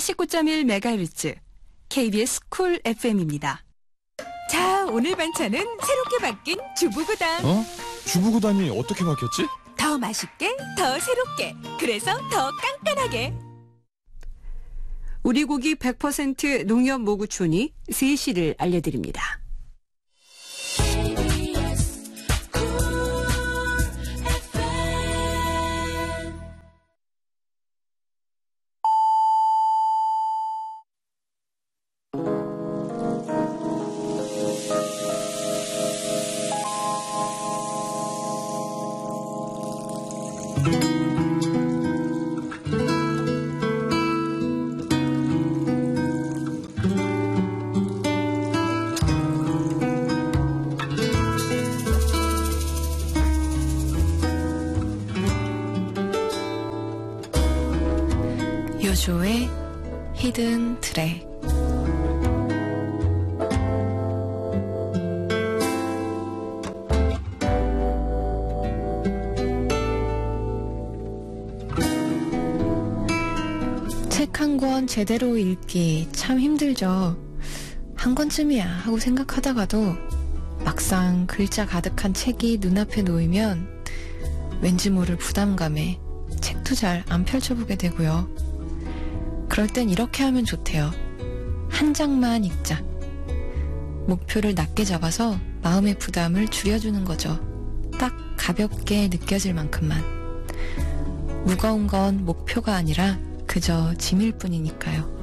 89.1MHz KBS 쿨 FM입니다. 자, 오늘 반찬은 새롭게 바뀐 주부구당. 어? 주부구단이 어떻게 바뀌었지? 더 맛있게, 더 새롭게, 그래서 더 깐깐하게. 우리 고기 100% 농협 모구촌이 3시를 알려드립니다. 제대로 읽기 참 힘들죠. 한 권쯤이야 하고 생각하다가도 막상 글자 가득한 책이 눈앞에 놓이면 왠지 모를 부담감에 책도 잘 안 펼쳐보게 되고요. 그럴 땐 이렇게 하면 좋대요. 한 장만 읽자. 목표를 낮게 잡아서 마음의 부담을 줄여주는 거죠. 딱 가볍게 느껴질 만큼만. 무거운 건 목표가 아니라 그저 짐일 뿐이니까요.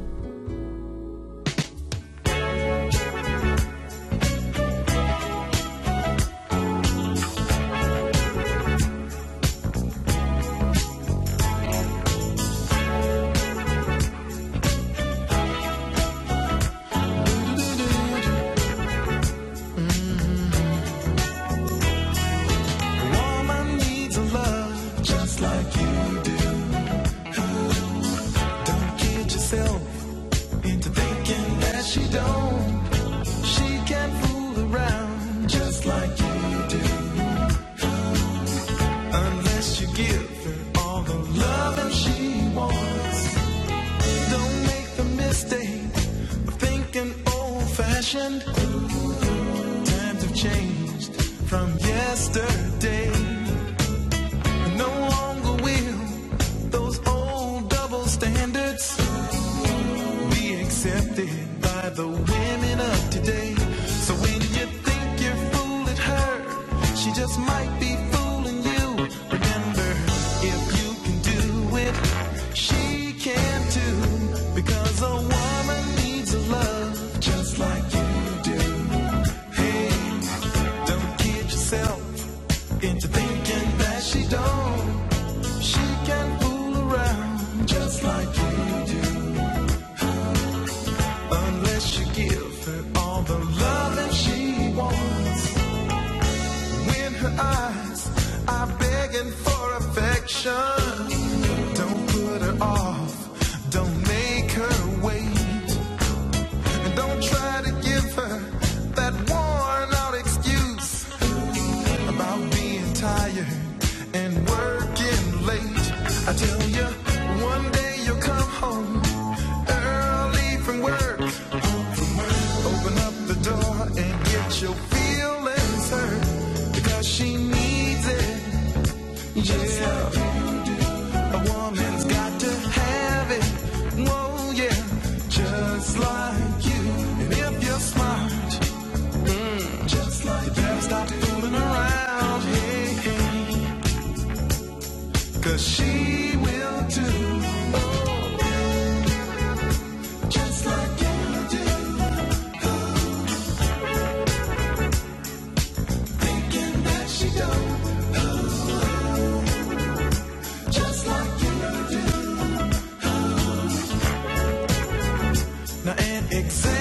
One Exist.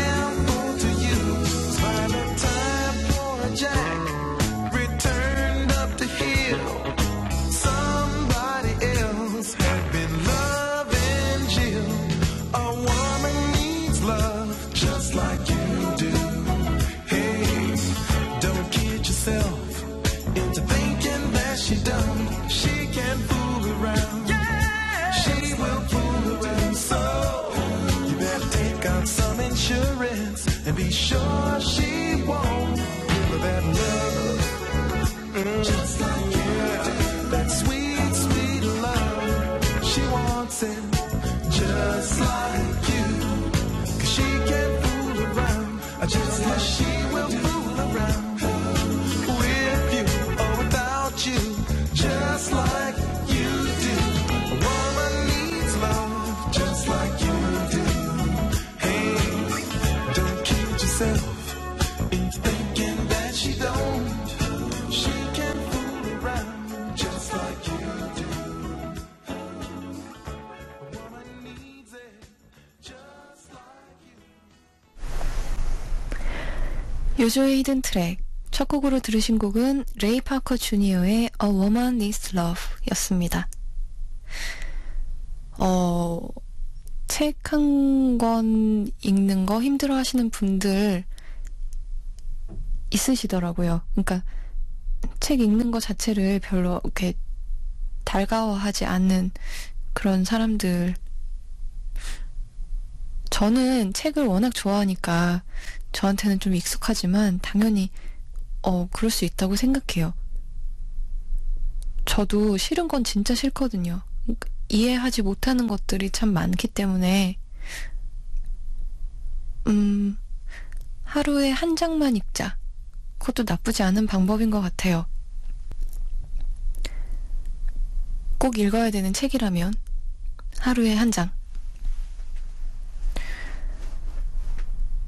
Just like you. Cause she can't fool around, just like she 요조의 Hidden Track 첫 곡으로 들으신 곡은 레이 파커 주니어의 A Woman Needs Love 였습니다. 어, 책 한 권 읽는 거 힘들어 하시는 분들 있으시더라고요. 그러니까 책 읽는 거 자체를 별로 이렇게 달가워하지 않는 그런 사람들. 저는 책을 워낙 좋아하니까 저한테는 좀 익숙하지만 당연히 어 그럴 수 있다고 생각해요. 저도 싫은 건 진짜 싫거든요. 그러니까 이해하지 못하는 것들이 참 많기 때문에 음 하루에 한 장만 읽자. 그것도 나쁘지 않은 방법인 것 같아요. 꼭 읽어야 되는 책이라면 하루에 한 장.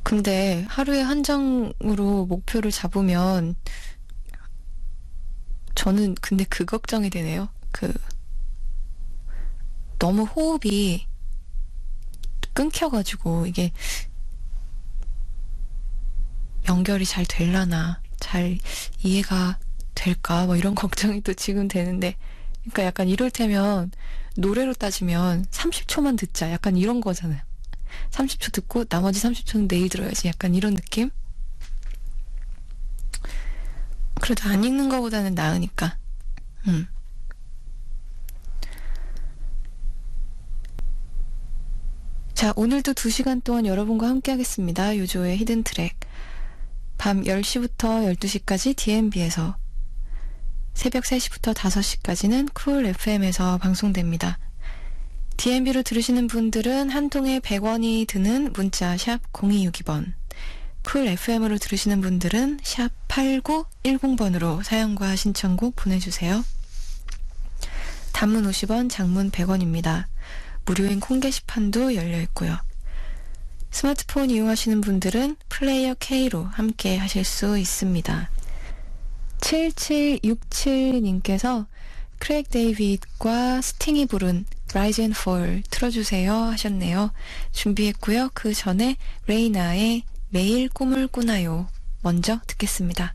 근데 하루에 한 장으로 목표를 잡으면 저는 근데 그 걱정이 되네요. 그 너무 호흡이 끊겨가지고 이게 연결이 잘 될라나 잘 이해가 될까 뭐 이런 걱정이 또 지금 되는데 그러니까 약간 이럴 테면 노래로 따지면 30초만 듣자 약간 이런 거잖아요. 30초 듣고 나머지 30초는 내일 들어야지 약간 이런 느낌? 그래도 안 읽는 거보다는 나으니까. 음. 자, 오늘도 2시간 동안 여러분과 함께 하겠습니다. 요조의 히든 트랙. 밤 10시부터 12시까지 DMB에서 새벽 3시부터 5시까지는 Cool FM에서 방송됩니다. DMB로 들으시는 분들은 한 통에 100원이 드는 문자 샵 0262번 Cool FM으로 들으시는 분들은 샵 8910번으로 사연과 신청곡 보내주세요. 단문 50원, 장문 100원입니다. 무료인 콩 게시판도 열려 있고요. 스마트폰 이용하시는 분들은 Player K로 함께 하실 수 있습니다. 7767님께서 크랙 데이빗과 스팅이 부른 Rise and Fall 틀어주세요 하셨네요. 준비했고요. 그 전에 레이나의 매일 꿈을 꾸나요 먼저 듣겠습니다.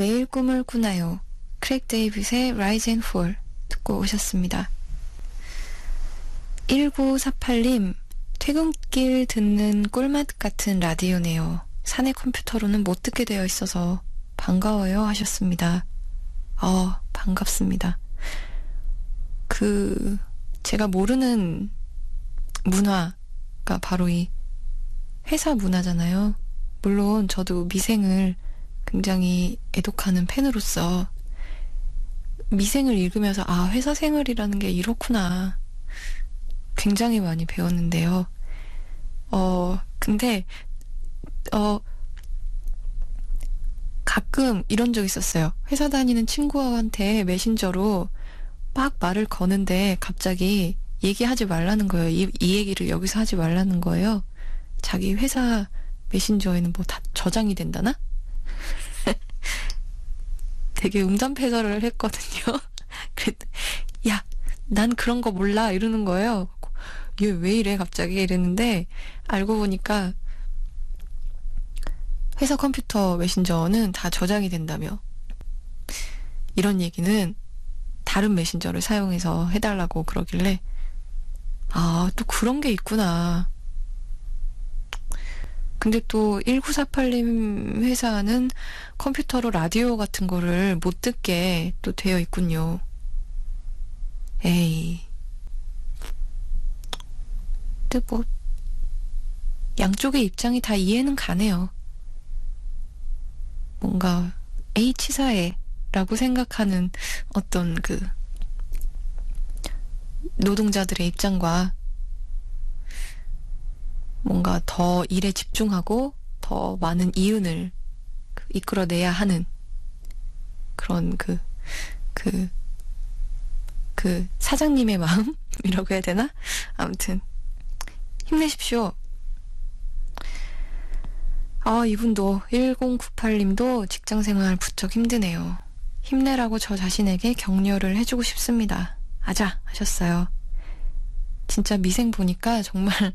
매일 꿈을 꾸나요. 크랙 데이빗의 Rise and Fall 듣고 오셨습니다. 1948님, 퇴근길 듣는 꿀맛 같은 라디오네요. 사내 컴퓨터로는 못 듣게 되어 있어서 반가워요 하셨습니다. 어, 반갑습니다. 그, 제가 모르는 문화가 바로 이 회사 문화잖아요. 물론 저도 미생을 굉장히 애독하는 팬으로서 미생을 읽으면서 아, 회사 생활이라는 게 이렇구나. 굉장히 많이 배웠는데요. 어, 근데, 어, 가끔 이런 적 있었어요. 회사 다니는 친구한테 메신저로 막 말을 거는데 갑자기 얘기하지 말라는 거예요. 이, 이 얘기를 여기서 하지 말라는 거예요. 자기 회사 메신저에는 뭐 다 저장이 된다나? 되게 음담패설을 했거든요. 그랬, 야, 난 그런 거 몰라 이러는 거예요. 얘 왜 이래 갑자기 이랬는데 알고 보니까 회사 컴퓨터 메신저는 다 저장이 된다며 이런 얘기는 다른 메신저를 사용해서 해달라고 그러길래 아, 또 그런 게 있구나. 근데 또 1948님 회사는 컴퓨터로 라디오 같은 거를 못 듣게 또 되어 있군요. 에이. 근데 뭐, 양쪽의 입장이 다 이해는 가네요. 뭔가 H사회라고 생각하는 어떤 그 노동자들의 입장과 뭔가 더 일에 집중하고 더 많은 이윤을 그 이끌어내야 하는 그런 그, 그, 그 사장님의 마음이라고 해야 되나? 아무튼 힘내십시오. 아, 이분도 1098님도 직장 생활 부쩍 힘드네요. 힘내라고 저 자신에게 격려를 해주고 싶습니다. 아자 하셨어요. 진짜 미생 보니까 정말 아,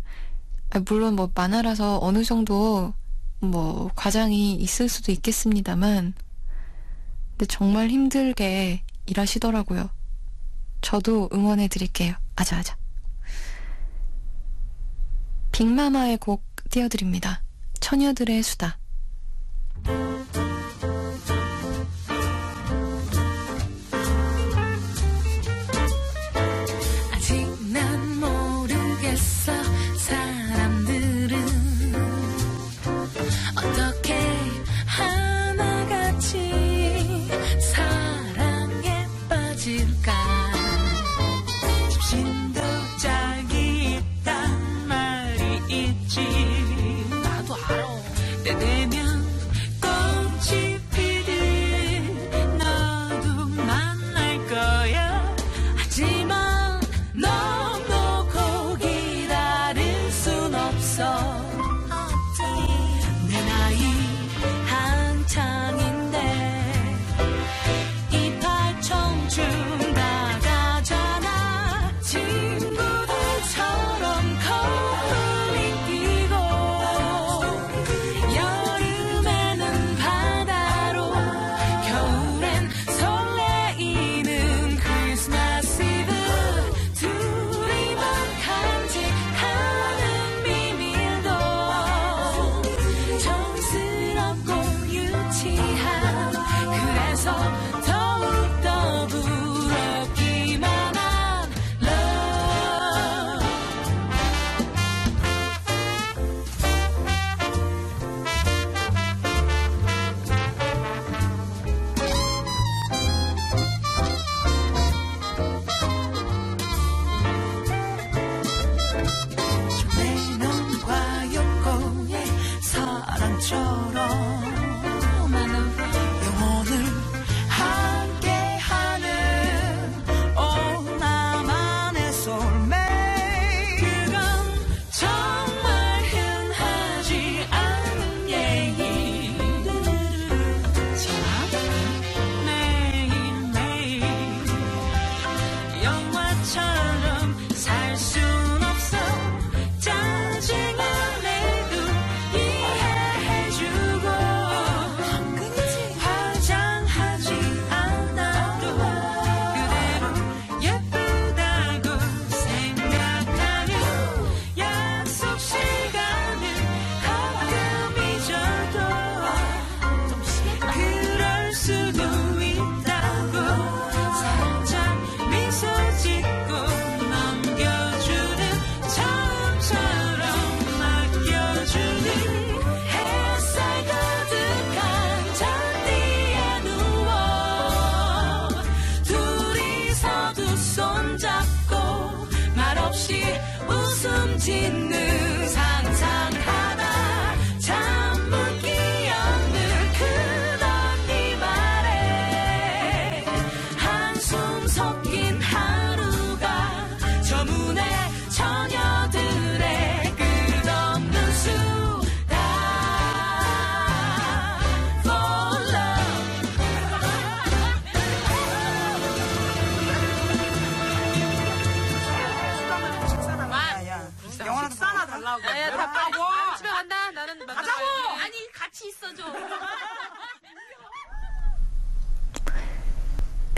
물론 뭐 만화라서 어느 정도 뭐 과장이 있을 수도 있겠습니다만 근데 정말 힘들게 일하시더라고요. 저도 응원해 드릴게요. 아자 아자. 빅마마의 곡 띄워드립니다. 처녀들의 수다.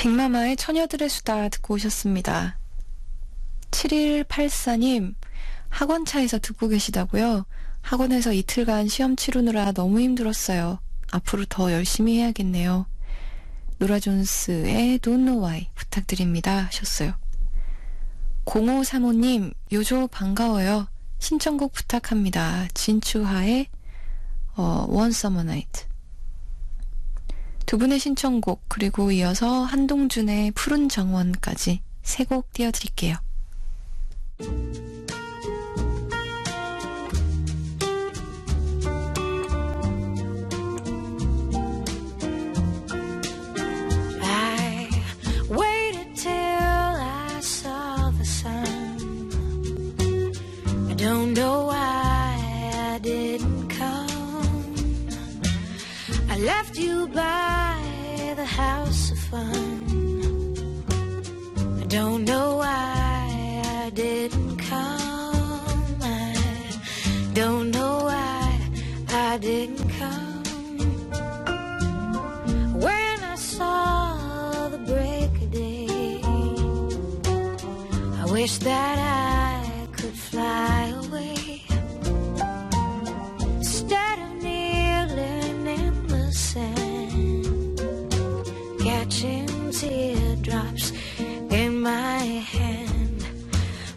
백마마의 처녀들의 수다 듣고 오셨습니다. 7184님, 학원차에서 듣고 계시다고요? 학원에서 이틀간 시험 치르느라 너무 힘들었어요. 앞으로 더 열심히 해야겠네요. 노라 존스의 Don't Know Why 부탁드립니다 하셨어요. 0535님, 요조 반가워요. 신청곡 부탁합니다. 진추하의 어, One Summer Night. 두 분의 신청곡, 그리고 이어서 한동준의 푸른 정원까지 세 곡 띄워드릴게요. Don't know left you by the house of fun. I don't know why I didn't come. I don't know why I didn't come. When I saw the break of day, I wish that I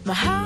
my heart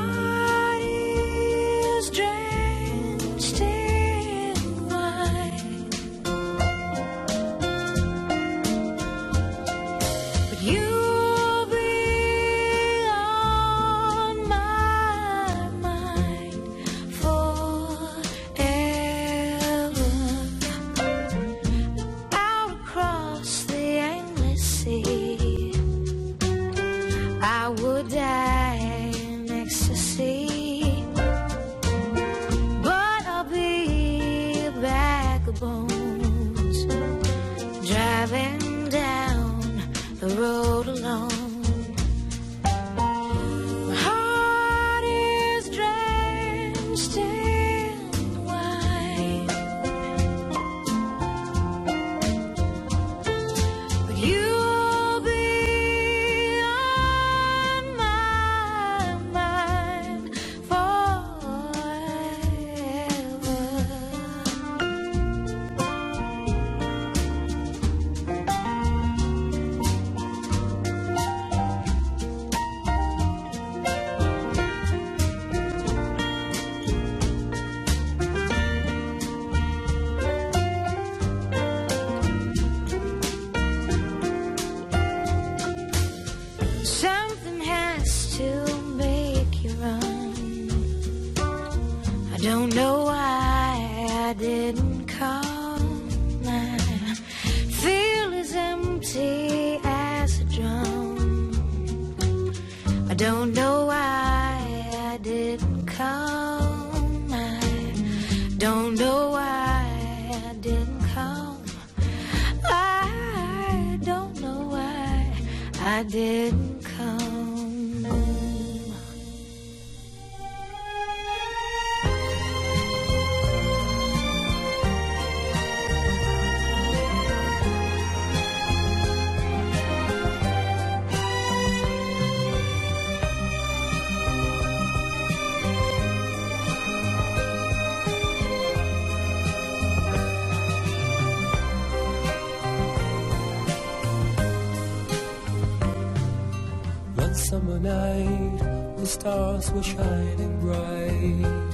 night, the stars were shining bright.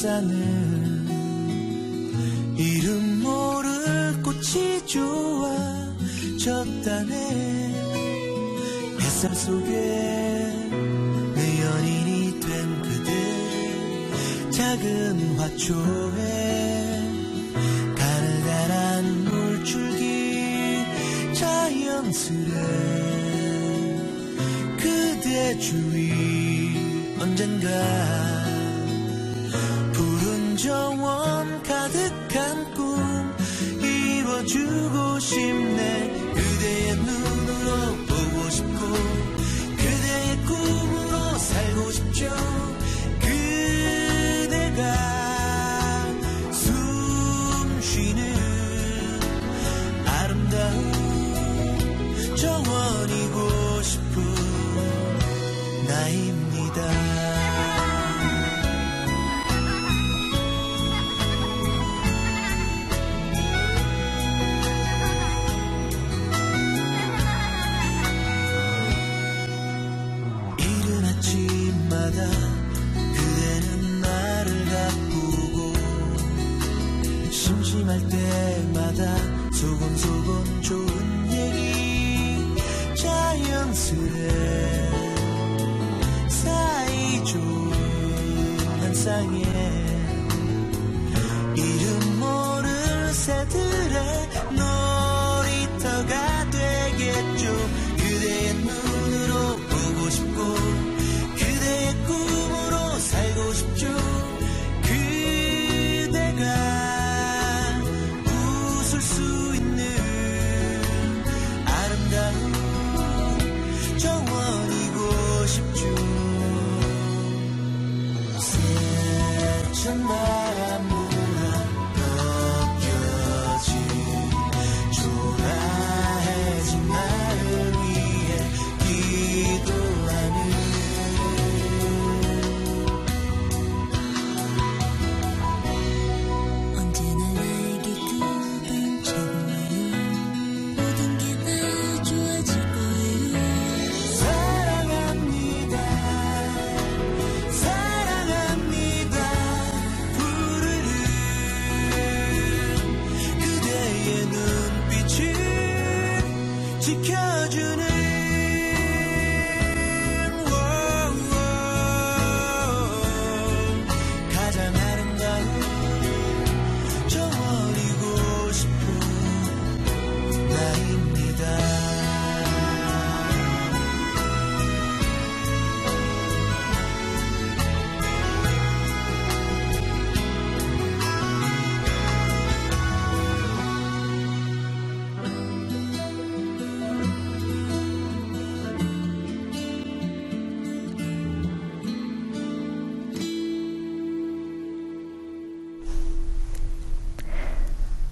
잎사는 이름 모를 꽃이 좋아 졌다네. 햇살 속에 내 연인이 된 그대 작은 화초. 주고 싶네.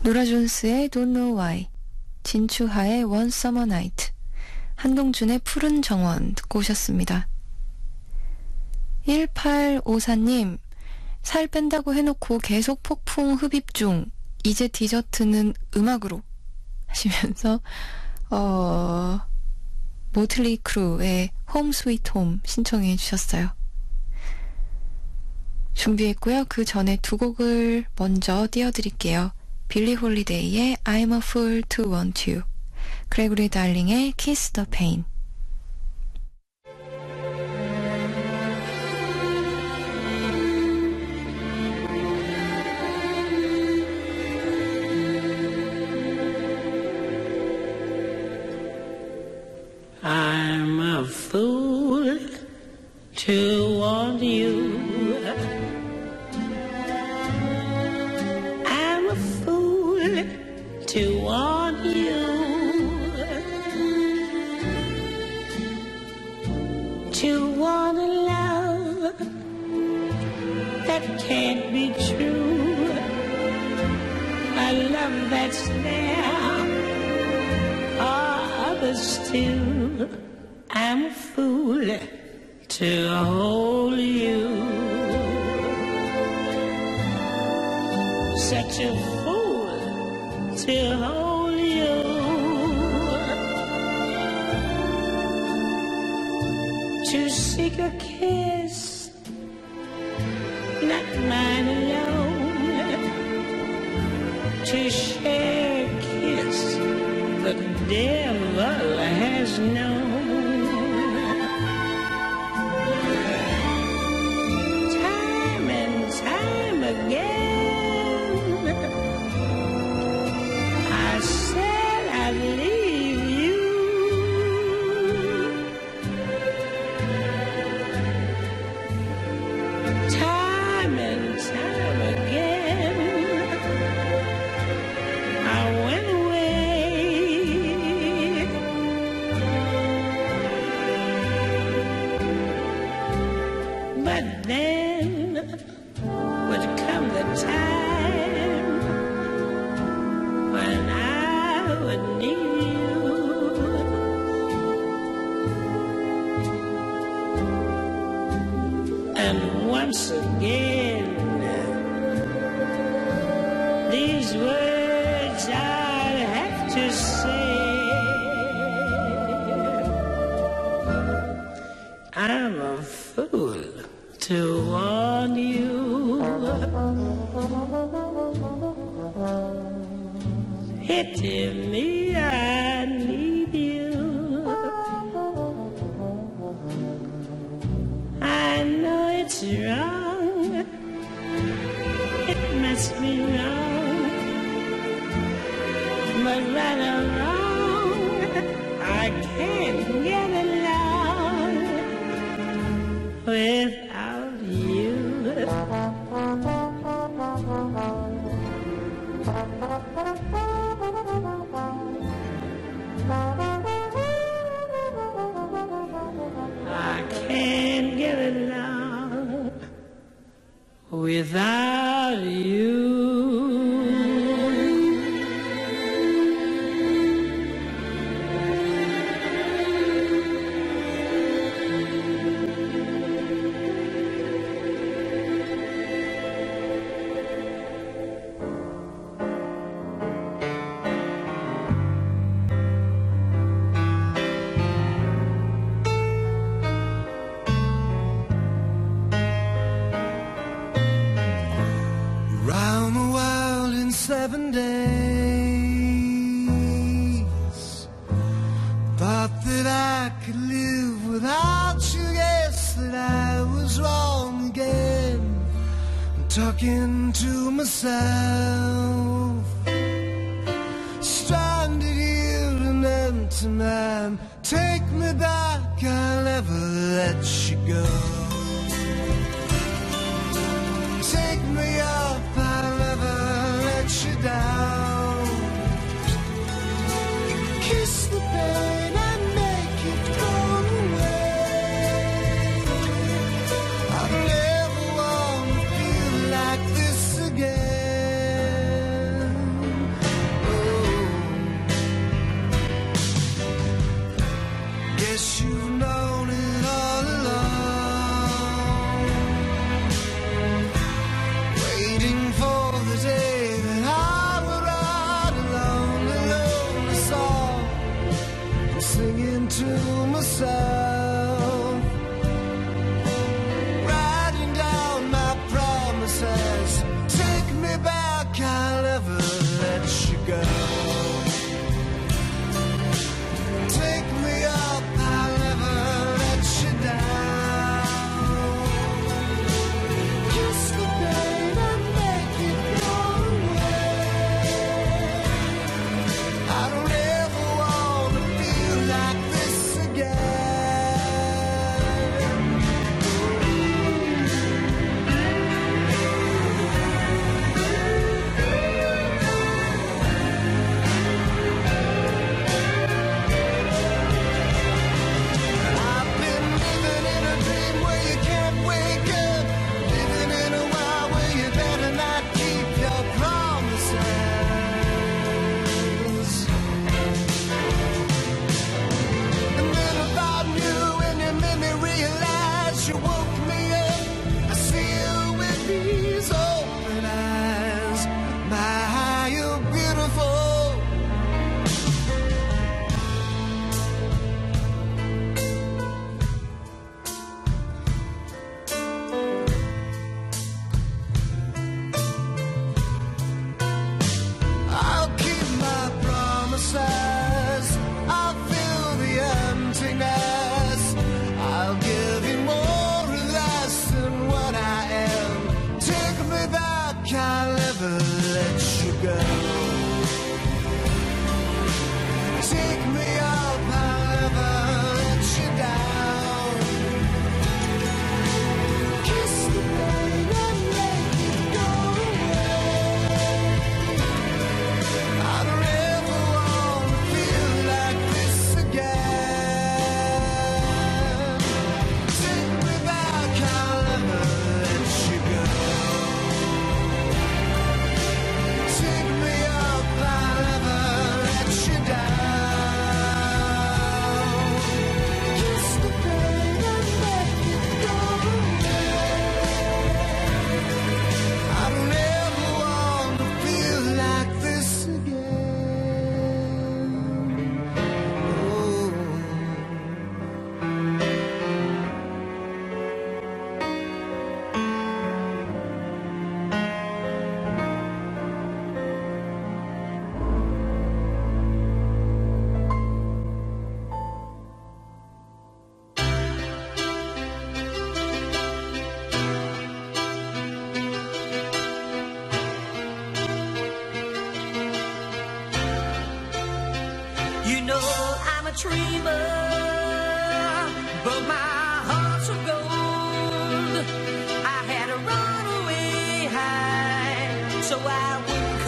노라 존스의 Don't Know Why, 진추하의 One Summer Night, 한동준의 푸른 정원 듣고 오셨습니다. 1854님, 살 뺀다고 해놓고 계속 폭풍 흡입 중, 이제 디저트는 음악으로 하시면서, 어, 모틀리 크루의 Home Sweet Home 신청해 주셨어요. 준비했고요. 그 전에 두 곡을 먼저 띄워드릴게요. 빌리 홀리데이의 I'm a Fool to Want You, 그레고리 달링의 Kiss the Pain. I'm a fool to want you. You. To want a love that can't be true. A love that's there others too. I'm a fool to hold you. Such a your kid.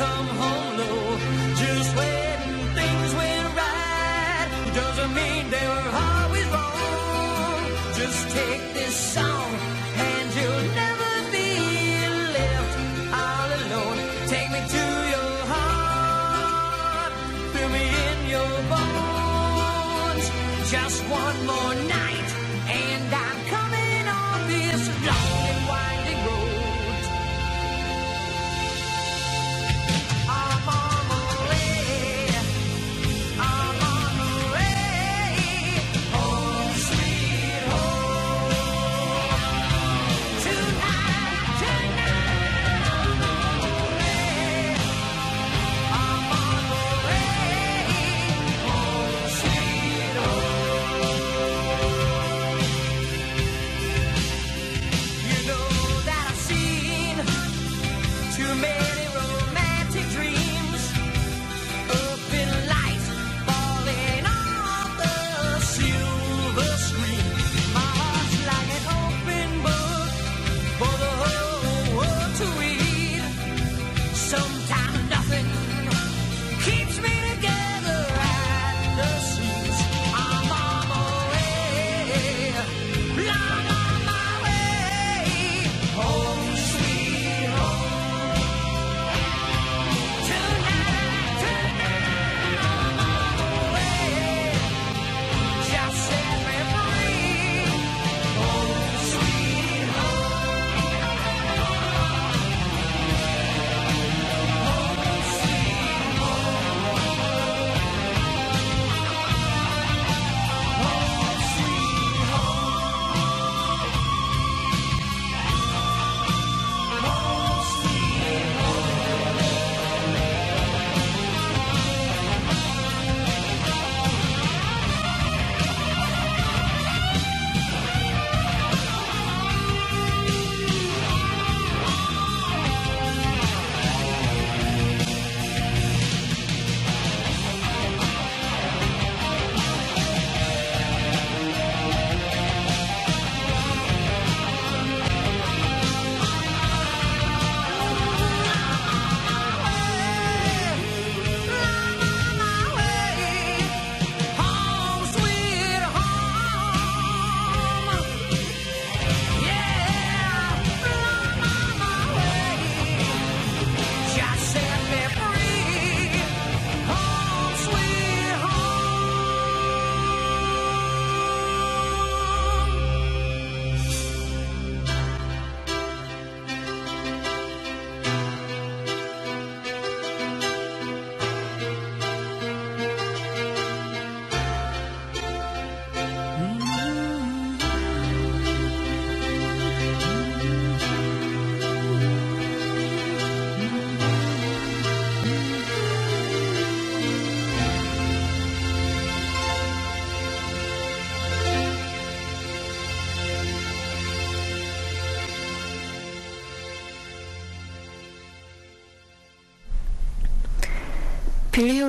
Come home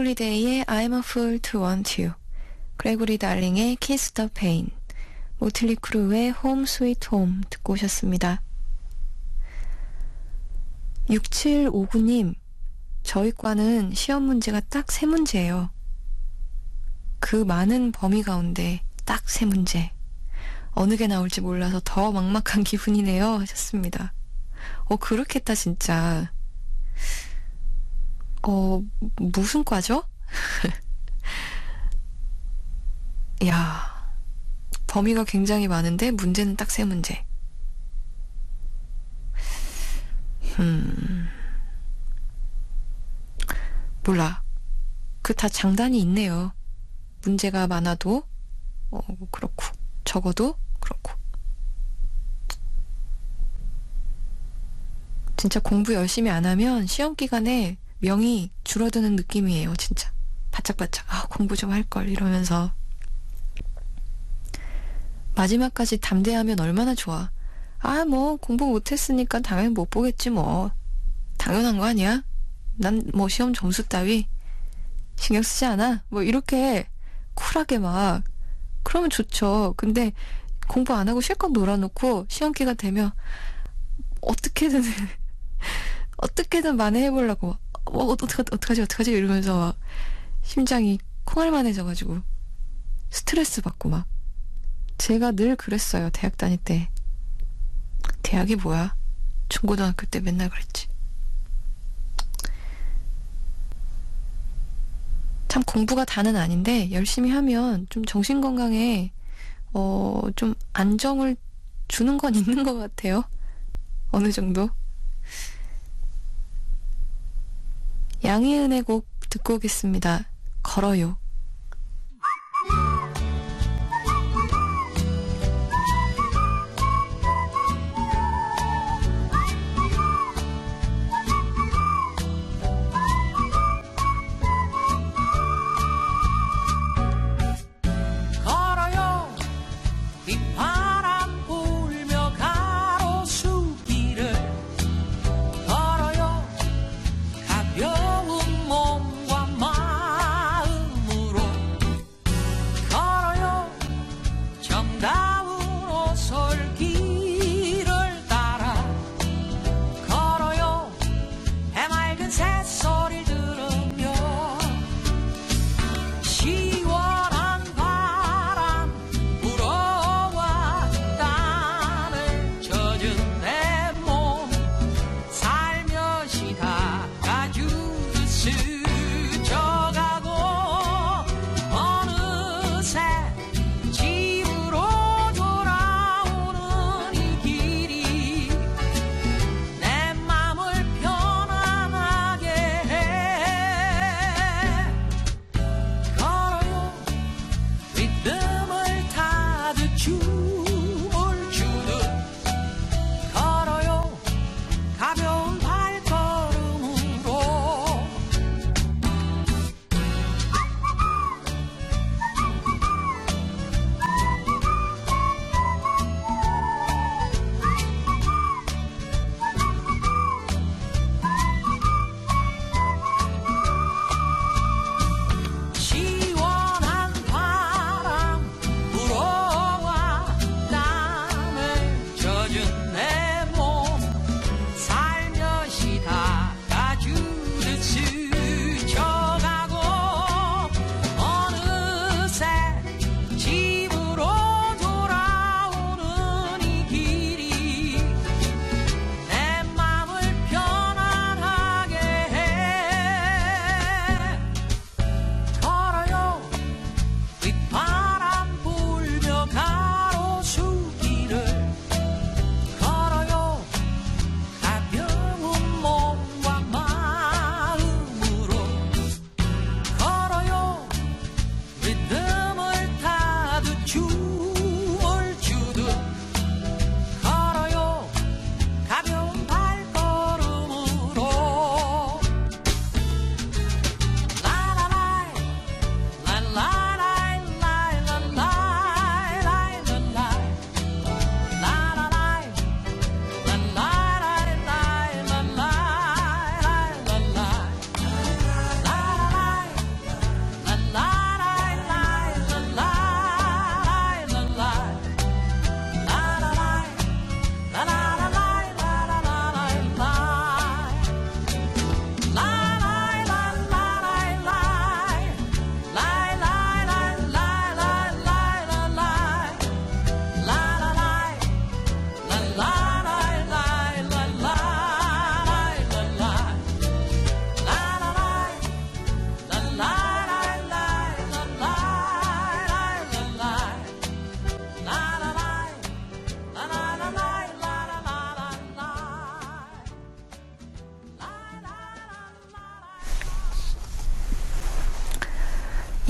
홀리데이의 I'm a Fool to Want You, 그레고리 달링의 Kiss the Pain, 모틀리 크루의 Home Sweet Home 듣고 오셨습니다. 6759님, 저희 과는 시험 문제가 딱 세 문제예요. 그 많은 범위 가운데 딱 세 문제. 어느 게 나올지 몰라서 더 막막한 기분이네요. 하셨습니다. 어, 그렇겠다, 진짜. 어, 무슨 과죠? 야, 범위가 굉장히 많은데 문제는 딱 세 문제. 음, 몰라. 그 다 장단이 있네요. 문제가 많아도, 어, 그렇고, 적어도 그렇고. 진짜 공부 열심히 안 하면 시험 기간에 명이 줄어드는 느낌이에요, 진짜. 바짝바짝, 아, 공부 좀 할 걸, 이러면서. 마지막까지 담대하면 얼마나 좋아. 아, 뭐, 공부 못했으니까 당연히 못 보겠지, 뭐. 당연한 거 아니야? 난 뭐 시험 점수 따위 신경 쓰지 않아? 뭐, 이렇게 쿨하게 막, 그러면 좋죠. 근데 공부 안 하고 실컷 놀아놓고 시험 기간 되면 어떻게든, 어떻게든 만회해보려고, 어, 어떡하, 어떡하지, 어떡하지, 이러면서 막 심장이 콩알만해져가지고 스트레스 받고 막. 제가 늘 그랬어요, 대학 다닐 때. 대학이 뭐야? 중고등학교 때 맨날 그랬지. 참 공부가 다는 아닌데 열심히 하면 좀 정신 건강에 어 좀 안정을 주는 건 있는 것 같아요. 어느 정도. 양희은의 곡 듣고 오겠습니다. 걸어요.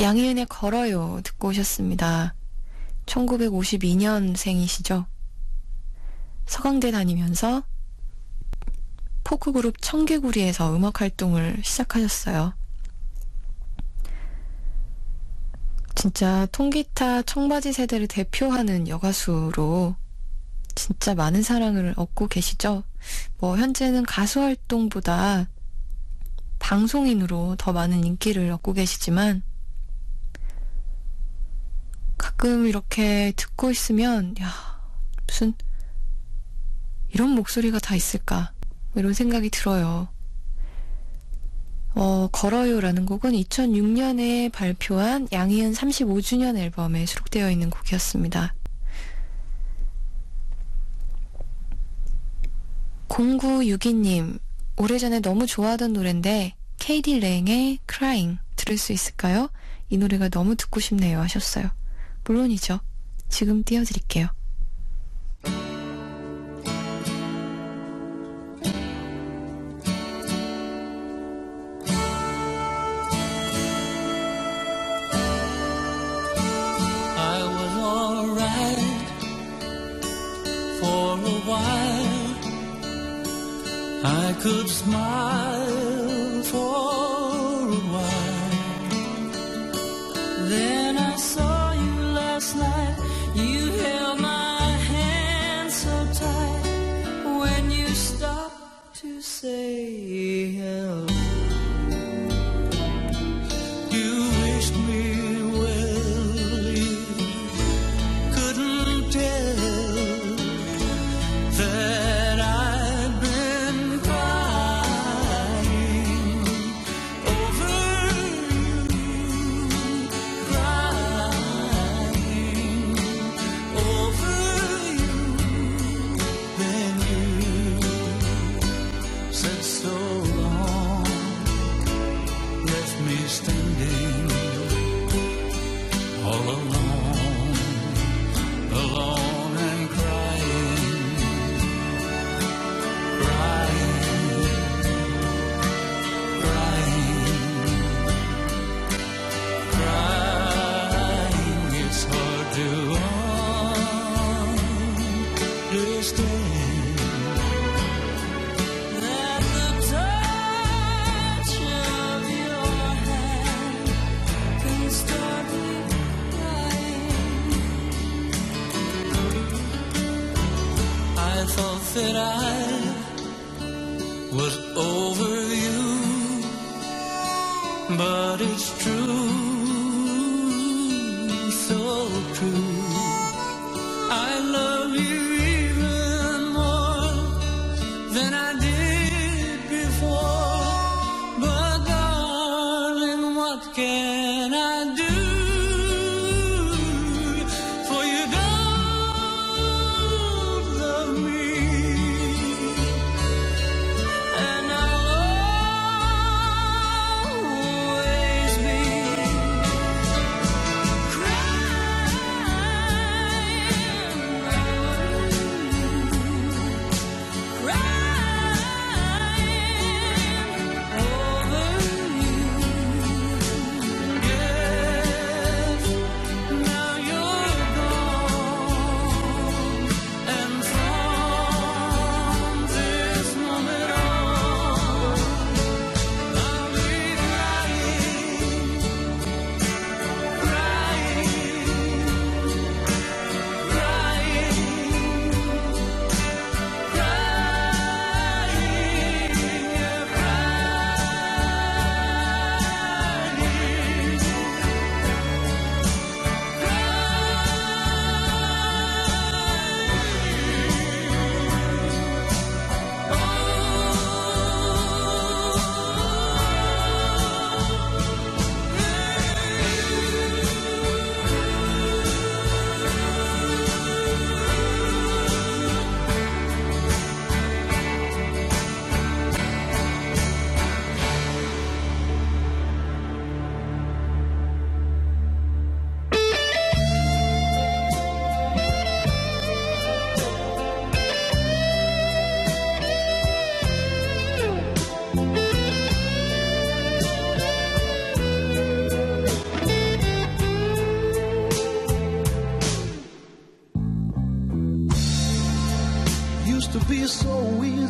양희은의 걸어요 듣고 오셨습니다. 1952년생이시죠? 서강대 다니면서 포크그룹 청개구리에서 음악 활동을 시작하셨어요. 진짜 통기타 청바지 세대를 대표하는 여가수로 진짜 많은 사랑을 얻고 계시죠? 뭐 현재는 가수 활동보다 방송인으로 더 많은 인기를 얻고 계시지만 가끔 이렇게 듣고 있으면 야 무슨 이런 목소리가 다 있을까 뭐 이런 생각이 들어요. 어, 걸어요라는 곡은 2006년에 발표한 양희은 35주년 앨범에 수록되어 있는 곡이었습니다. 0962님, 오래전에 너무 좋아하던 노래인데 KD 랭의 Crying 들을 수 있을까요? 이 노래가 너무 듣고 싶네요 하셨어요. 물론이죠. 지금 띄워드릴게요. I was alright for a while. I could smile for a while. Then I saw say hello.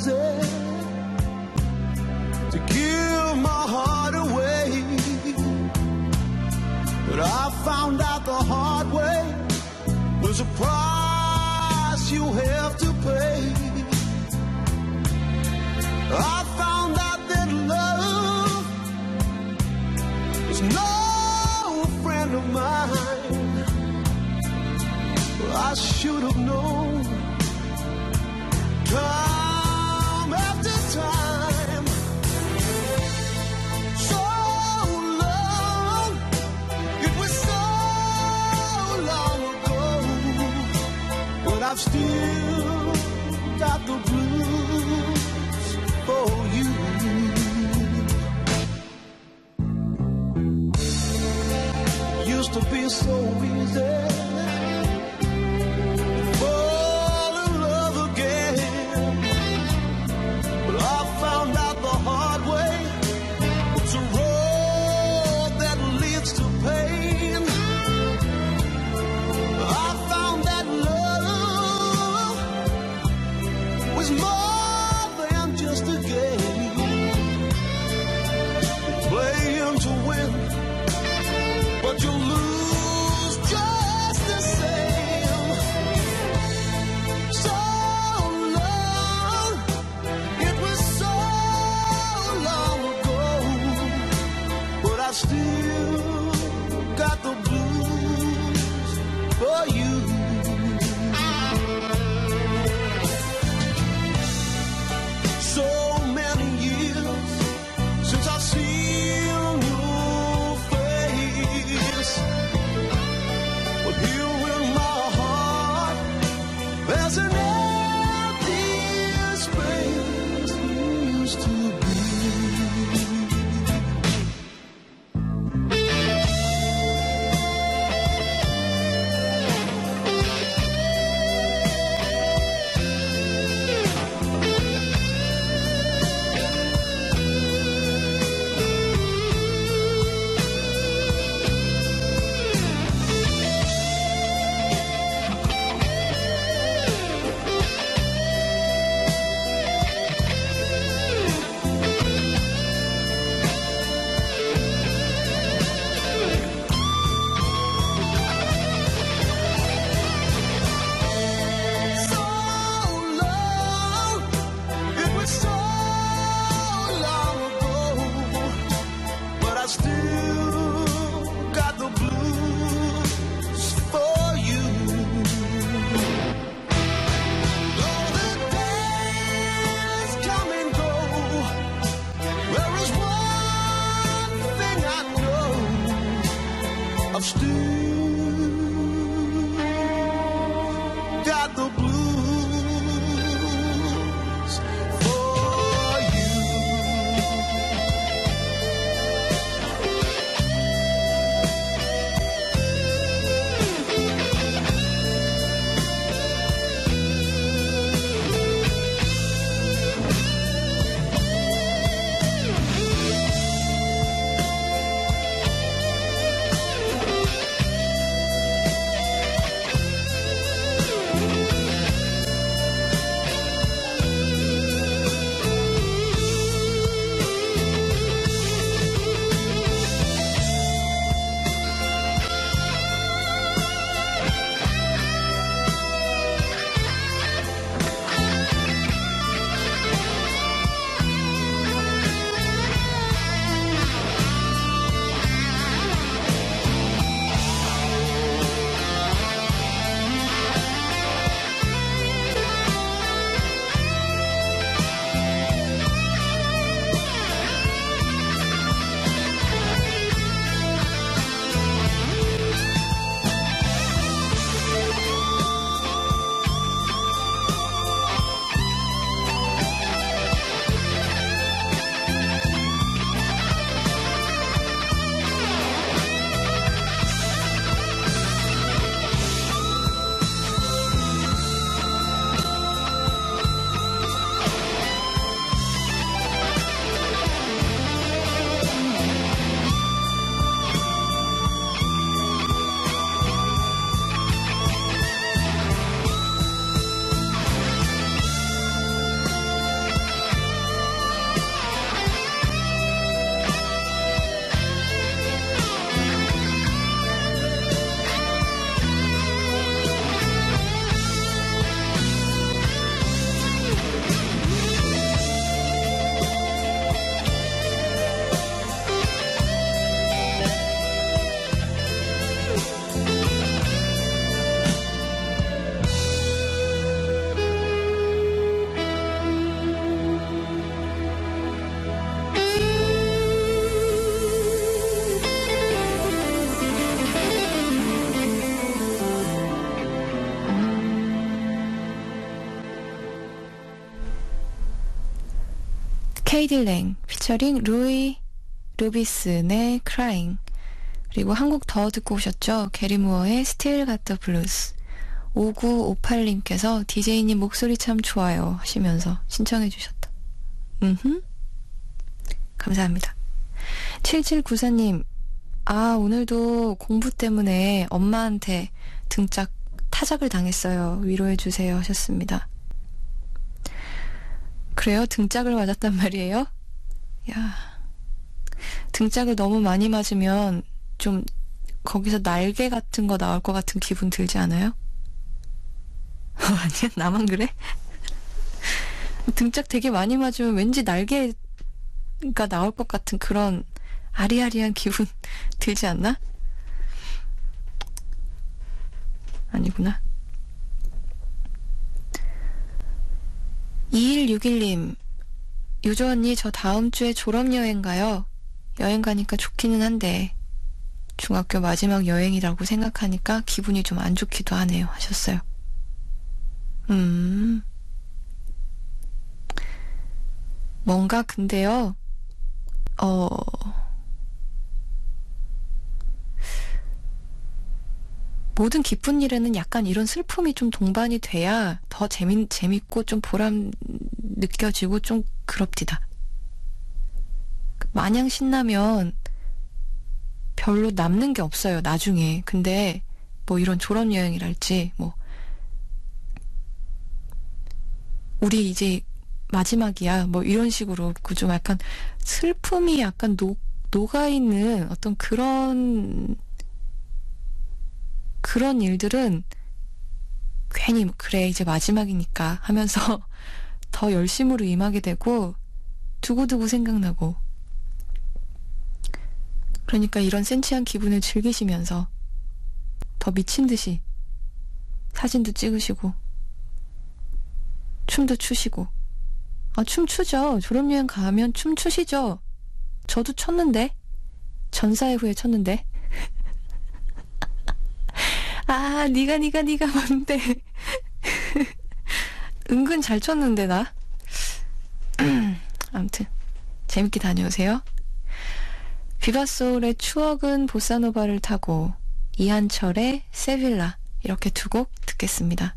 dizer. I've still k.d. lang 피처링 로이 오비슨의 Crying 그리고 한 곡 더 듣고 오셨죠? 게리 무어의 Still Got the Blues 5958님께서 DJ님 목소리 참 좋아요 하시면서 신청해 주셨다. 음흠. 감사합니다. 7794님, 아, 오늘도 공부 때문에 엄마한테 등짝 타작을 당했어요. 위로해 주세요 하셨습니다. 그래요? 등짝을 맞았단 말이에요? 야. 등짝을 너무 많이 맞으면 좀 거기서 날개 같은 거 나올 것 같은 기분 들지 않아요? 아니야? 나만 그래? 등짝 되게 많이 맞으면 왠지 날개가 나올 것 같은 그런 아리아리한 기분 들지 않나? 아니구나. 2161님, 유조 언니 저 다음 주에 졸업여행 가요. 여행 가니까 좋기는 한데, 중학교 마지막 여행이라고 생각하니까 기분이 좀 안 좋기도 하네요. 하셨어요. 음. 뭔가 근데요, 어, 모든 기쁜 일에는 약간 이런 슬픔이 좀 동반이 돼야 더 재미, 재밌고 좀 보람 느껴지고 좀 그럽디다. 마냥 신나면 별로 남는 게 없어요, 나중에. 근데 뭐 이런 졸업여행이랄지, 뭐, 우리 이제 마지막이야, 뭐 이런 식으로 그 좀 약간 슬픔이 약간 녹, 녹아있는 어떤 그런 그런 일들은 괜히 뭐 그래 이제 마지막이니까 하면서 더 열심으로 임하게 되고 두고두고 생각나고. 그러니까 이런 센치한 기분을 즐기시면서 더 미친 듯이 사진도 찍으시고 춤도 추시고. 아 춤 추죠. 졸업여행 가면 춤 추시죠. 저도 췄는데? 전사의 후에 췄는데 아, 니가 니가 니가 뭔데? 은근 잘 쳤는데 나. 아무튼 재밌게 다녀오세요. 비바소울의 추억은 보사노바를 타고 이한철의 세빌라 이렇게 두 곡 듣겠습니다.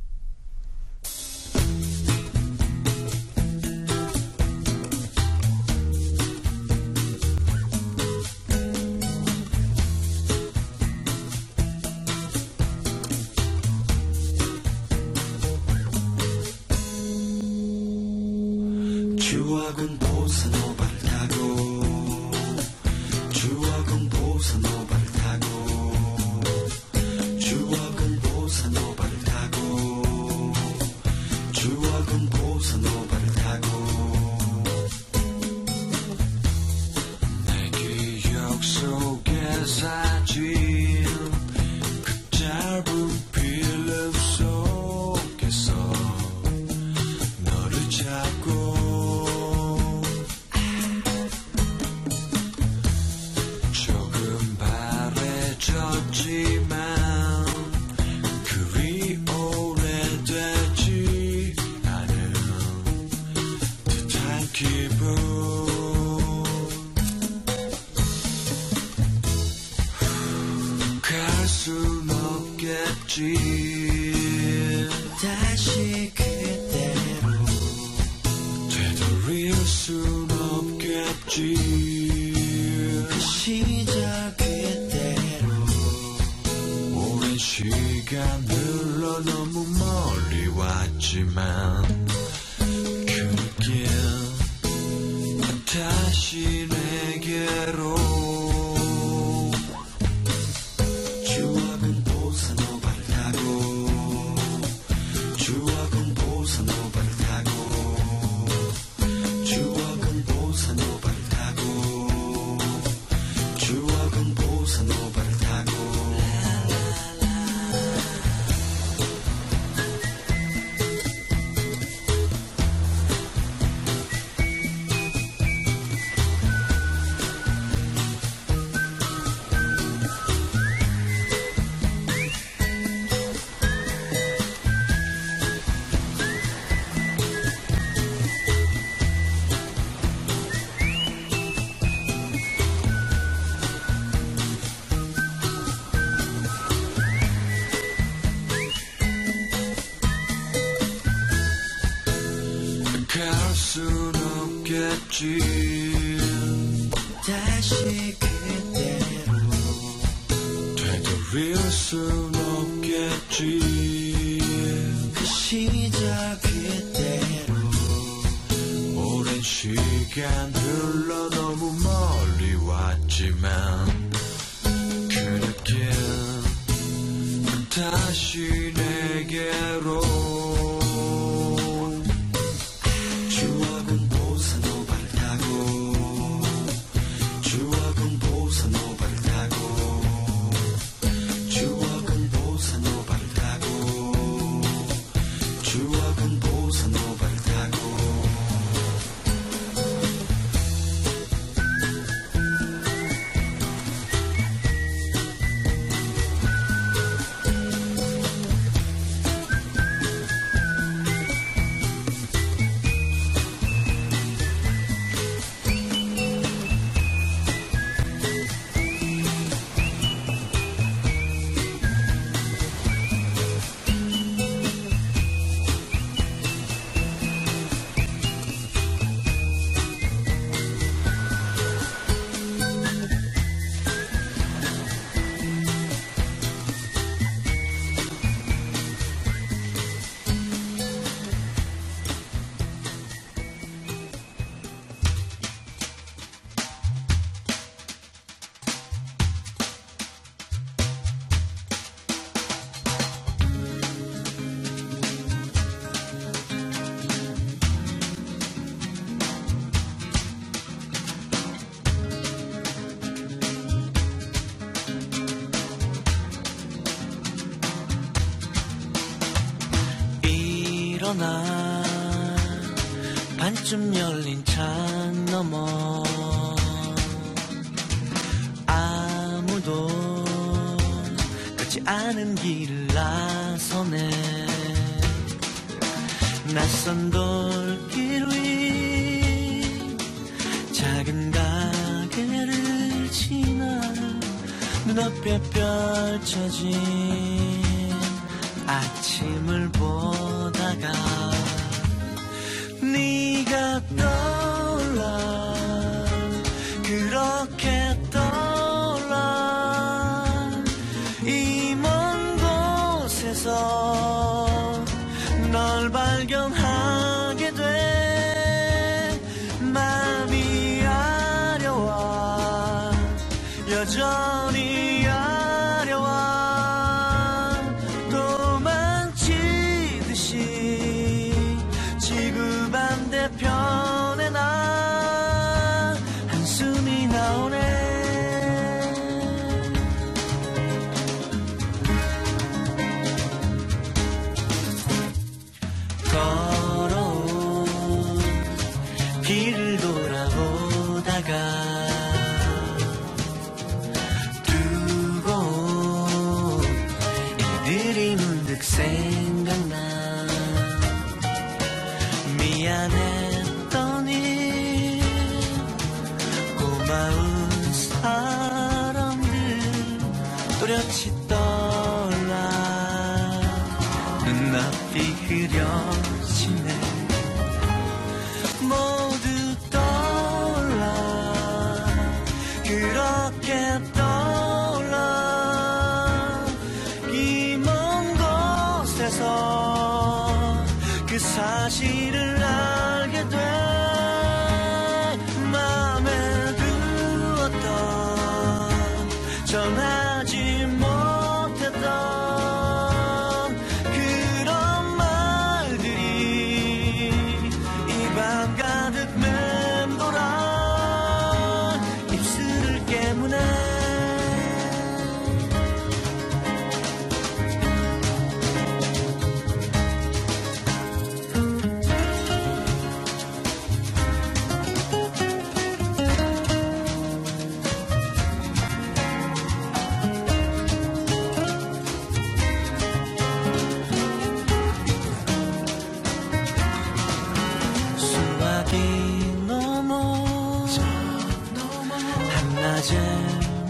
제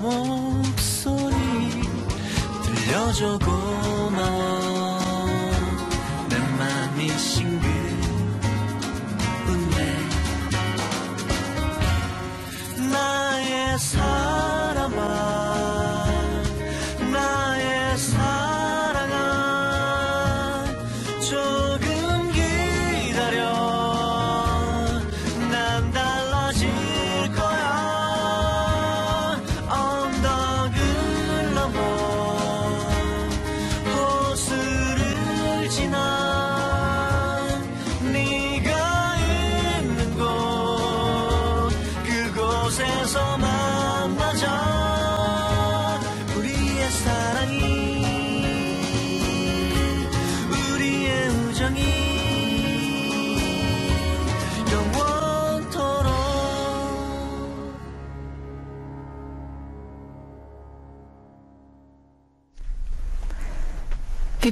목소리 들려줘 고마워.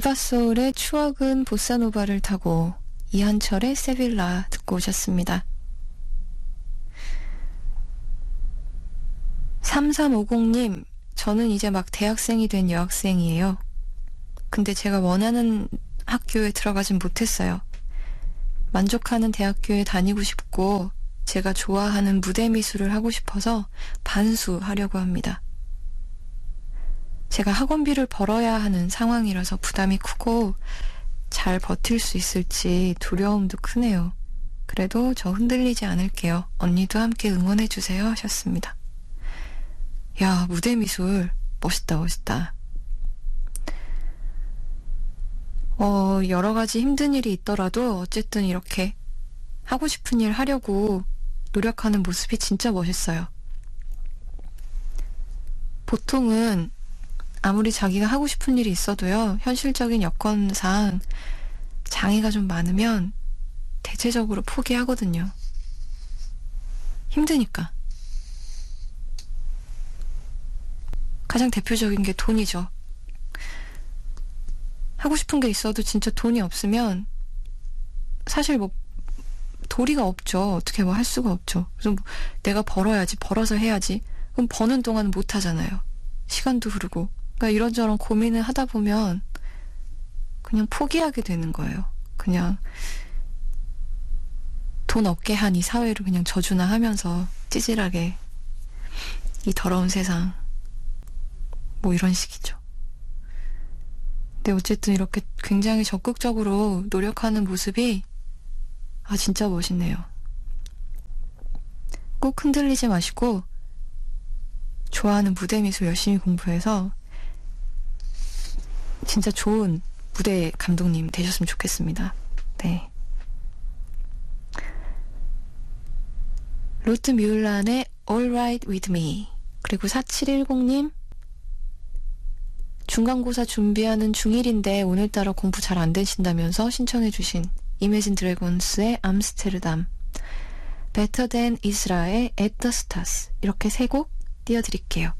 비바소울의 추억은 보사노바를 타고 이한철의 세빌라 듣고 오셨습니다. 3350님, 저는 이제 막 대학생이 된 여학생이에요. 근데 제가 원하는 학교에 들어가진 못했어요. 만족하는 대학교에 다니고 싶고, 제가 좋아하는 무대 미술을 하고 싶어서 반수하려고 합니다. 제가 학원비를 벌어야 하는 상황이라서 부담이 크고 잘 버틸 수 있을지 두려움도 크네요. 그래도 저 흔들리지 않을게요. 언니도 함께 응원해주세요. 하셨습니다. 야, 무대 미술. 멋있다, 멋있다. 어, 여러 가지 힘든 일이 있더라도 어쨌든 이렇게 하고 싶은 일 하려고 노력하는 모습이 진짜 멋있어요. 보통은 아무리 자기가 하고 싶은 일이 있어도요, 현실적인 여건상 장애가 좀 많으면 대체적으로 포기하거든요. 힘드니까. 가장 대표적인 게 돈이죠. 하고 싶은 게 있어도 진짜 돈이 없으면 사실 뭐 도리가 없죠. 어떻게 뭐 할 수가 없죠. 그래서 뭐 내가 벌어야지, 벌어서 해야지. 그럼 버는 동안 못 하잖아요. 시간도 흐르고. 그러니까 이런저런 고민을 하다 보면 그냥 포기하게 되는 거예요. 그냥 돈 없게 한 이 사회를 그냥 저주나 하면서 찌질하게 이 더러운 세상 뭐 이런 식이죠. 근데 어쨌든 이렇게 굉장히 적극적으로 노력하는 모습이 아 진짜 멋있네요. 꼭 흔들리지 마시고 좋아하는 무대 미술 열심히 공부해서 진짜 좋은 무대 감독님 되셨으면 좋겠습니다. 네. 로트 뮬란의 All Right With Me 그리고 4710님 중간고사 준비하는 중1인데 오늘따라 공부 잘 안 되신다면서 신청해 주신 이매진 드래곤스의 암스테르담 Better Than Isra의 At The Stars 이렇게 세 곡 띄워드릴게요.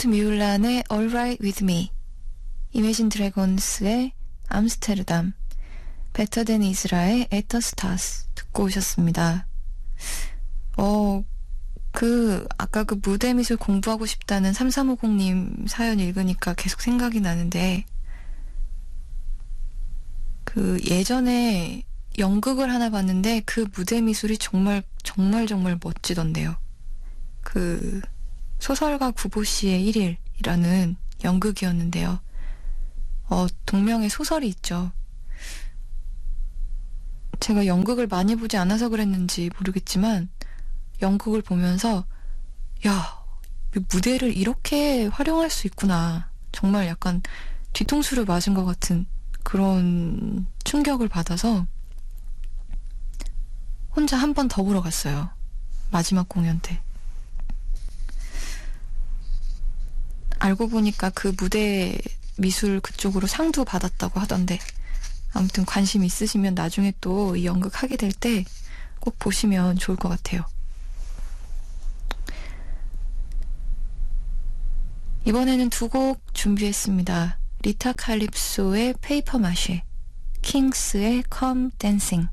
로트 뮤울란의 All Right With Me, 이매진 드래곤스의 암스테르담, 베터 댄 에즈라의 At the Stars 듣고 오셨습니다. 어, 그, 아까 그 무대 미술 공부하고 싶다는 3350님 사연 읽으니까 계속 생각이 나는데, 그 예전에 연극을 하나 봤는데 그 무대 미술이 정말, 정말, 정말 멋지던데요. 그, 소설가 구보 씨의 1일이라는 연극이었는데요. 어, 동명의 소설이 있죠. 제가 연극을 많이 보지 않아서 그랬는지 모르겠지만, 연극을 보면서, 야, 이 무대를 이렇게 활용할 수 있구나. 정말 약간 뒤통수를 맞은 것 같은 그런 충격을 받아서, 혼자 한 번 더 보러 갔어요. 마지막 공연 때. 알고 보니까 그 무대 미술 그쪽으로 상도 받았다고 하던데 아무튼 관심 있으시면 나중에 또 이 연극 하게 될 때 꼭 보시면 좋을 것 같아요. 이번에는 두 곡 준비했습니다. 리타 칼립소의 Paper Mache, 킹스의 컴 댄싱.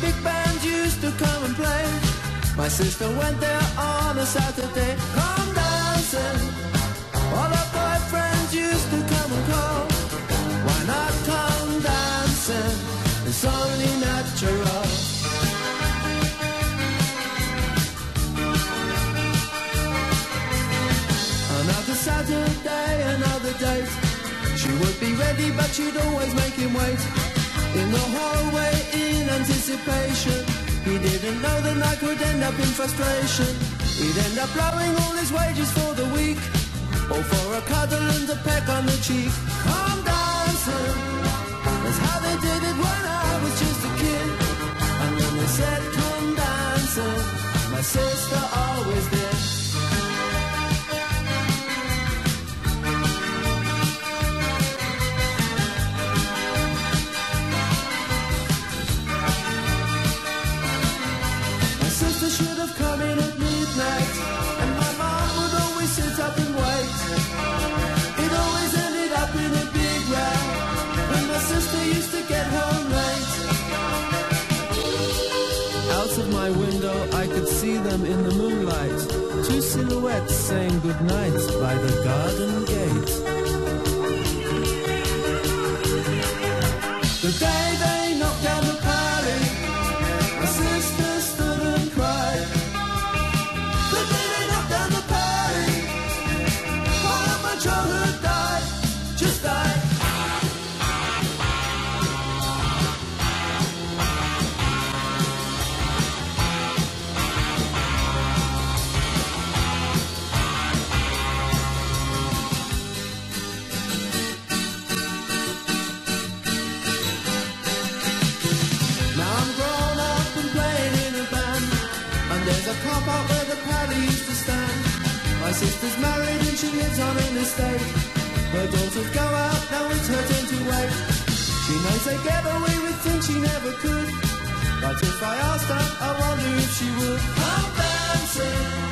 Big band used to come and play. My sister went there on a Saturday. Come dancing. All our boyfriends used to come and call. Why not come dancing? It's only natural. Another Saturday, another date. She would be ready, but she'd always make him wait. In the hallway, in anticipation. He didn't know the night would end up in frustration. He'd end up blowing all his wages for the week. Or for a cuddle and a peck on the cheek. Come dancing. That's how they did it when I was just a kid. And when they said come dancing, my sister always them in the moonlight, two silhouettes saying goodnight by the garden gate. The They get away with things she never could. But if I asked her, I wonder if she would. I'm dancing.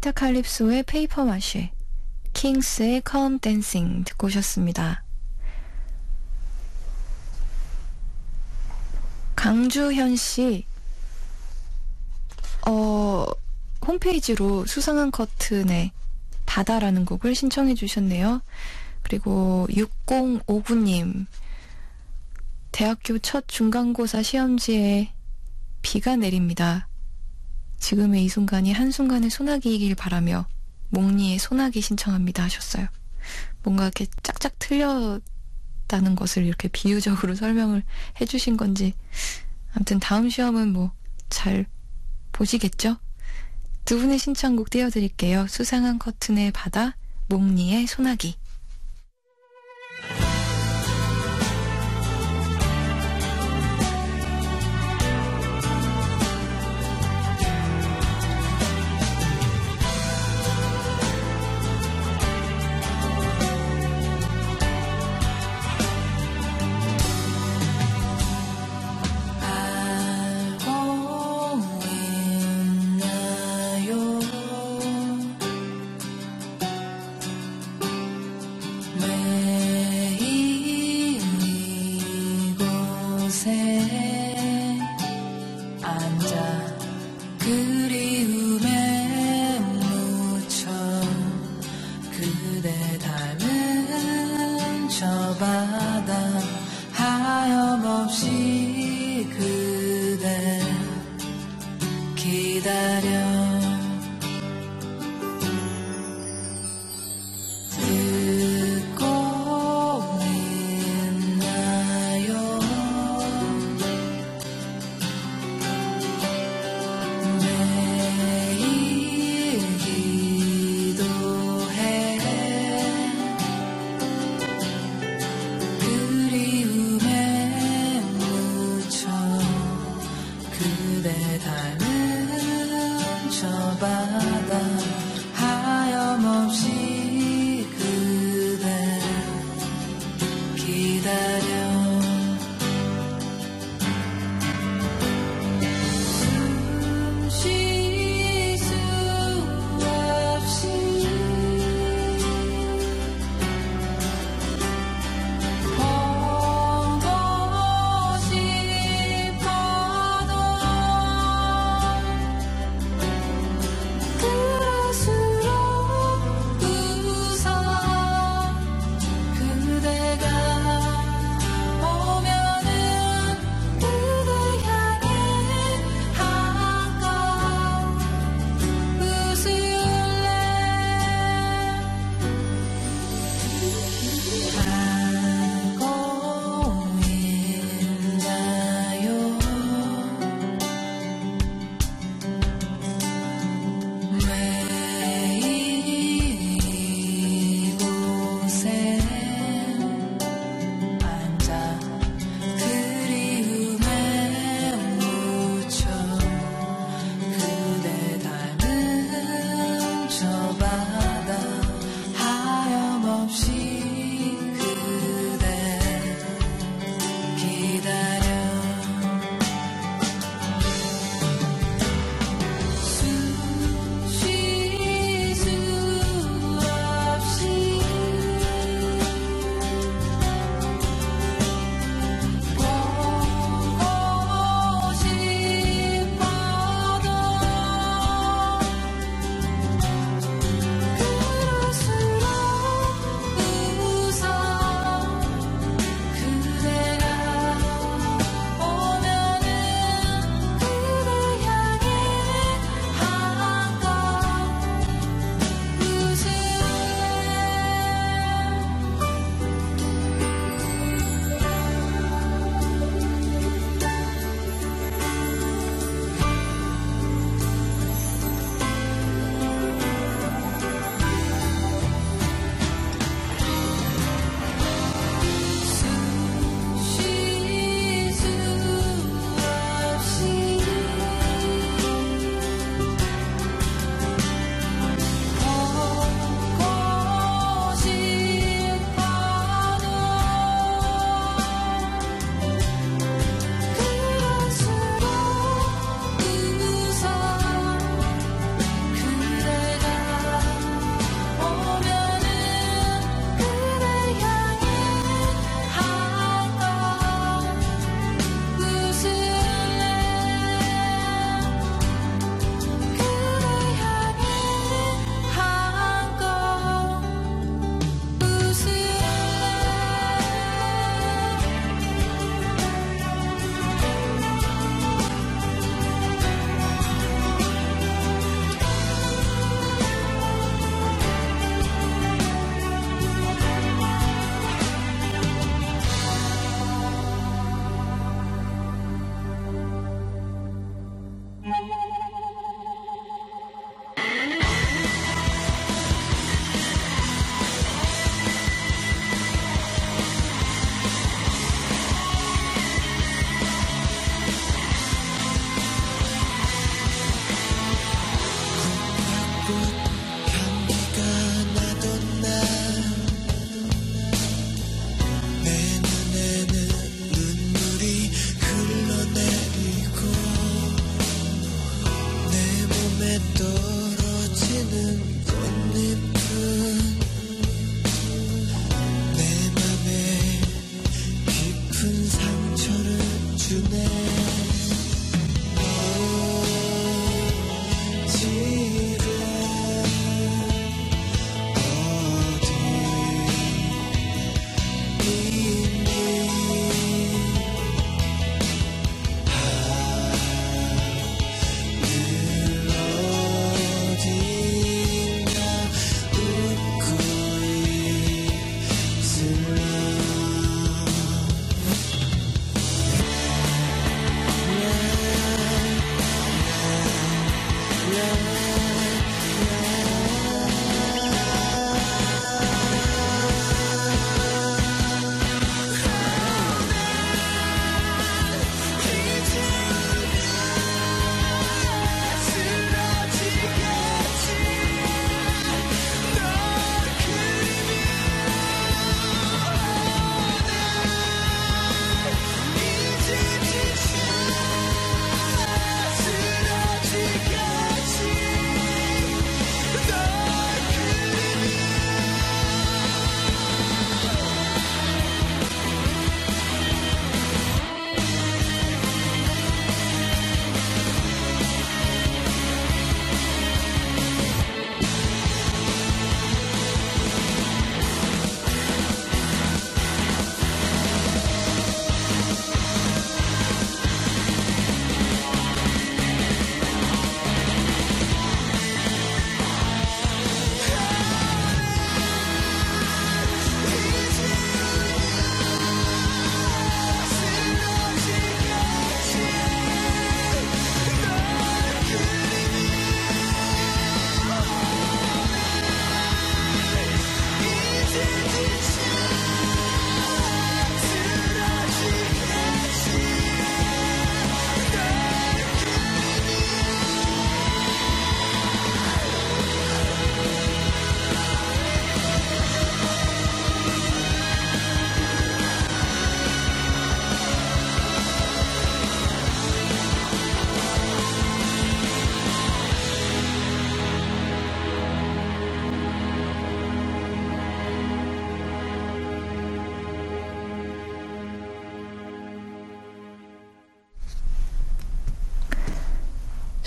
리타 칼립소의 Paper Mache, 킹크스의 Come Dancing 듣고 오셨습니다. 강주현 씨, 어, 홈페이지로 수상한 커튼의 바다라는 곡을 신청해 주셨네요. 그리고 6059님, 대학교 첫 중간고사 시험지에 비가 내립니다. 지금의 이 순간이 한순간의 소나기이길 바라며 몽니의 소나기 신청합니다 하셨어요. 뭔가 이렇게 짝짝 틀렸다는 것을 이렇게 비유적으로 설명을 해주신 건지 아무튼 다음 시험은 뭐 잘 보시겠죠? 두 분의 신청곡 띄워드릴게요. 수상한 커튼의 바다, 몽니의 소나기.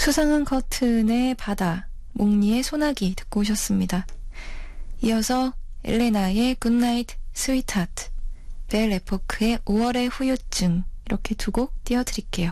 수상한 커튼의 바다, 몽니의 소나기 듣고 오셨습니다. 이어서 엘레나의 Goodnight Sweetheart, 벨 에포크의 5월의 후유증 이렇게 두 곡 띄워드릴게요.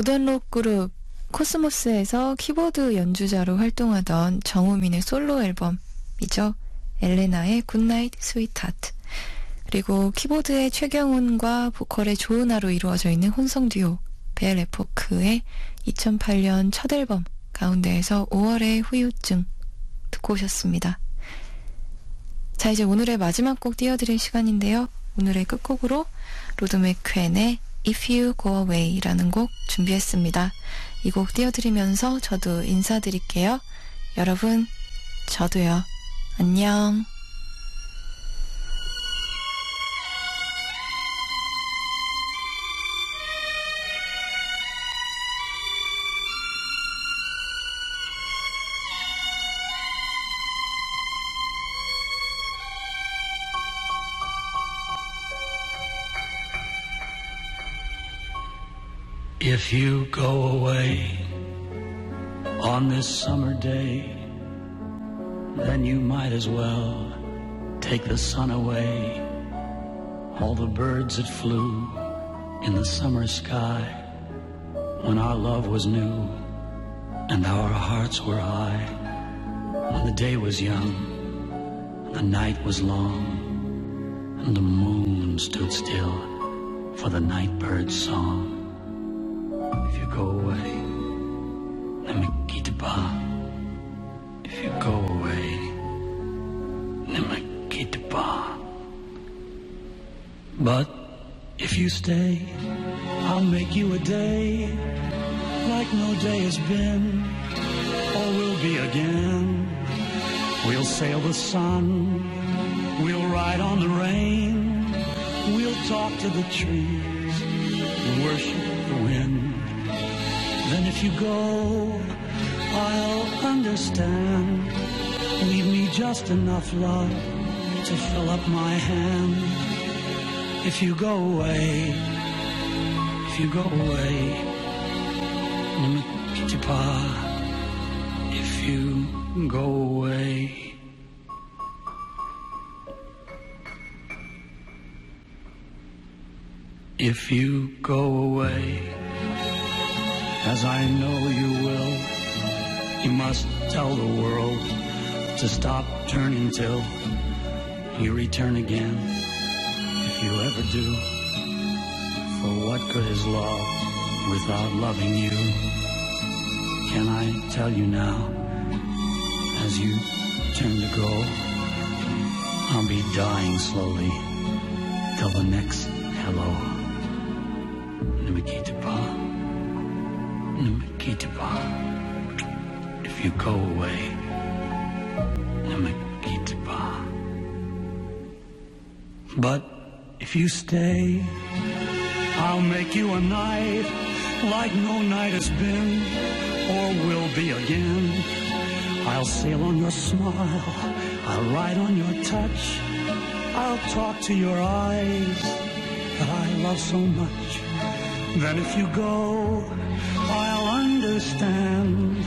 모던록 그룹 코스모스에서 키보드 연주자로 활동하던 정우민의 솔로 앨범이죠. 엘레나의 Goodnight Sweetheart. 그리고 키보드의 최경훈과 보컬의 조은아로 이루어져 있는 혼성 듀오 벨 에포크의 2008년 첫 앨범 가운데에서 5월의 후유증 듣고 오셨습니다. 자, 이제 오늘의 마지막 곡 띄워드릴 시간인데요. 오늘의 끝곡으로 로드 맥 퀸의 If You Go Away라는 곡 준비했습니다. 이 곡 띄워드리면서 저도 인사드릴게요. 여러분, 저도요. 안녕. If you go away on this summer day, then you might as well take the sun away. All the birds that flew in the summer sky when our love was new and our hearts were high. When the day was young and the night was long and the moon stood still for the night bird's song. If you go away, let me get the bar. If you go away, let me get the bar. But if you stay, I'll make you a day like no day has been or will be again. We'll sail the sun, we'll ride on the rain, we'll talk to the trees, worship. Then if you go, I'll understand. Leave me just enough love to fill up my hand. If you go away, if you go away, if you go away. If you go away as I know you will. You must tell the world to stop turning till you return again. If you ever do, for what good is love without loving you? Can I tell you now, as you turn to go, I'll be dying slowly till the next hello. Nimikitapa. If you go away, Namakitaba. But if you stay, I'll make you a night like no night has been or will be again. I'll sail on your smile, I'll ride on your touch, I'll talk to your eyes that I love so much. Then if you go, I'll understand.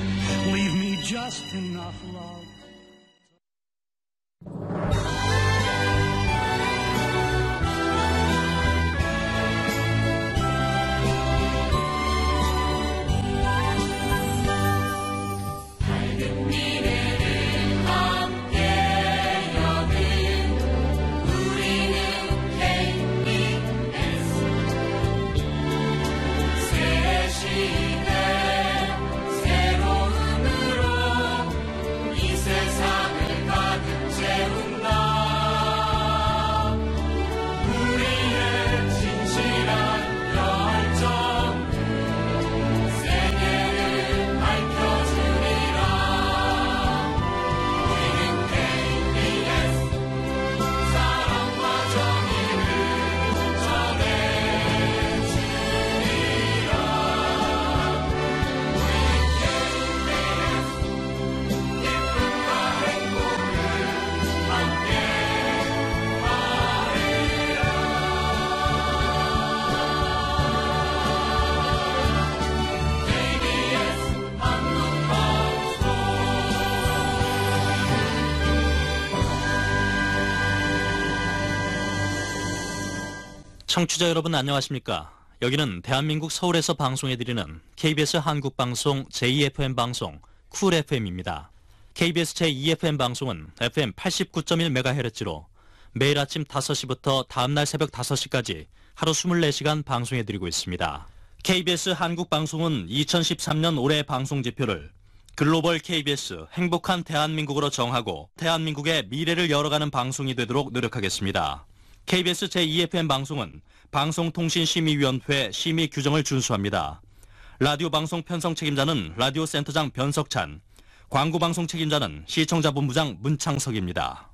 청취자 여러분 안녕하십니까? 여기는 대한민국 서울에서 방송해드리는 KBS 한국방송 제2FM 방송 쿨 FM입니다. KBS 제2FM 방송은 FM 89.1MHz로 매일 아침 5시부터 다음날 새벽 5시까지 하루 24시간 방송해드리고 있습니다. KBS 한국방송은 2013년 올해 방송지표를 글로벌 KBS 행복한 대한민국으로 정하고 대한민국의 미래를 열어가는 방송이 되도록 노력하겠습니다. KBS 제2FM 방송은 방송통신심의위원회 심의 규정을 준수합니다. 라디오 방송 편성 책임자는 라디오 센터장 변석찬, 광고 방송 책임자는 시청자본부장 문창석입니다.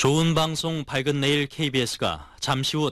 좋은 방송 밝은 내일 KBS가 잠시 후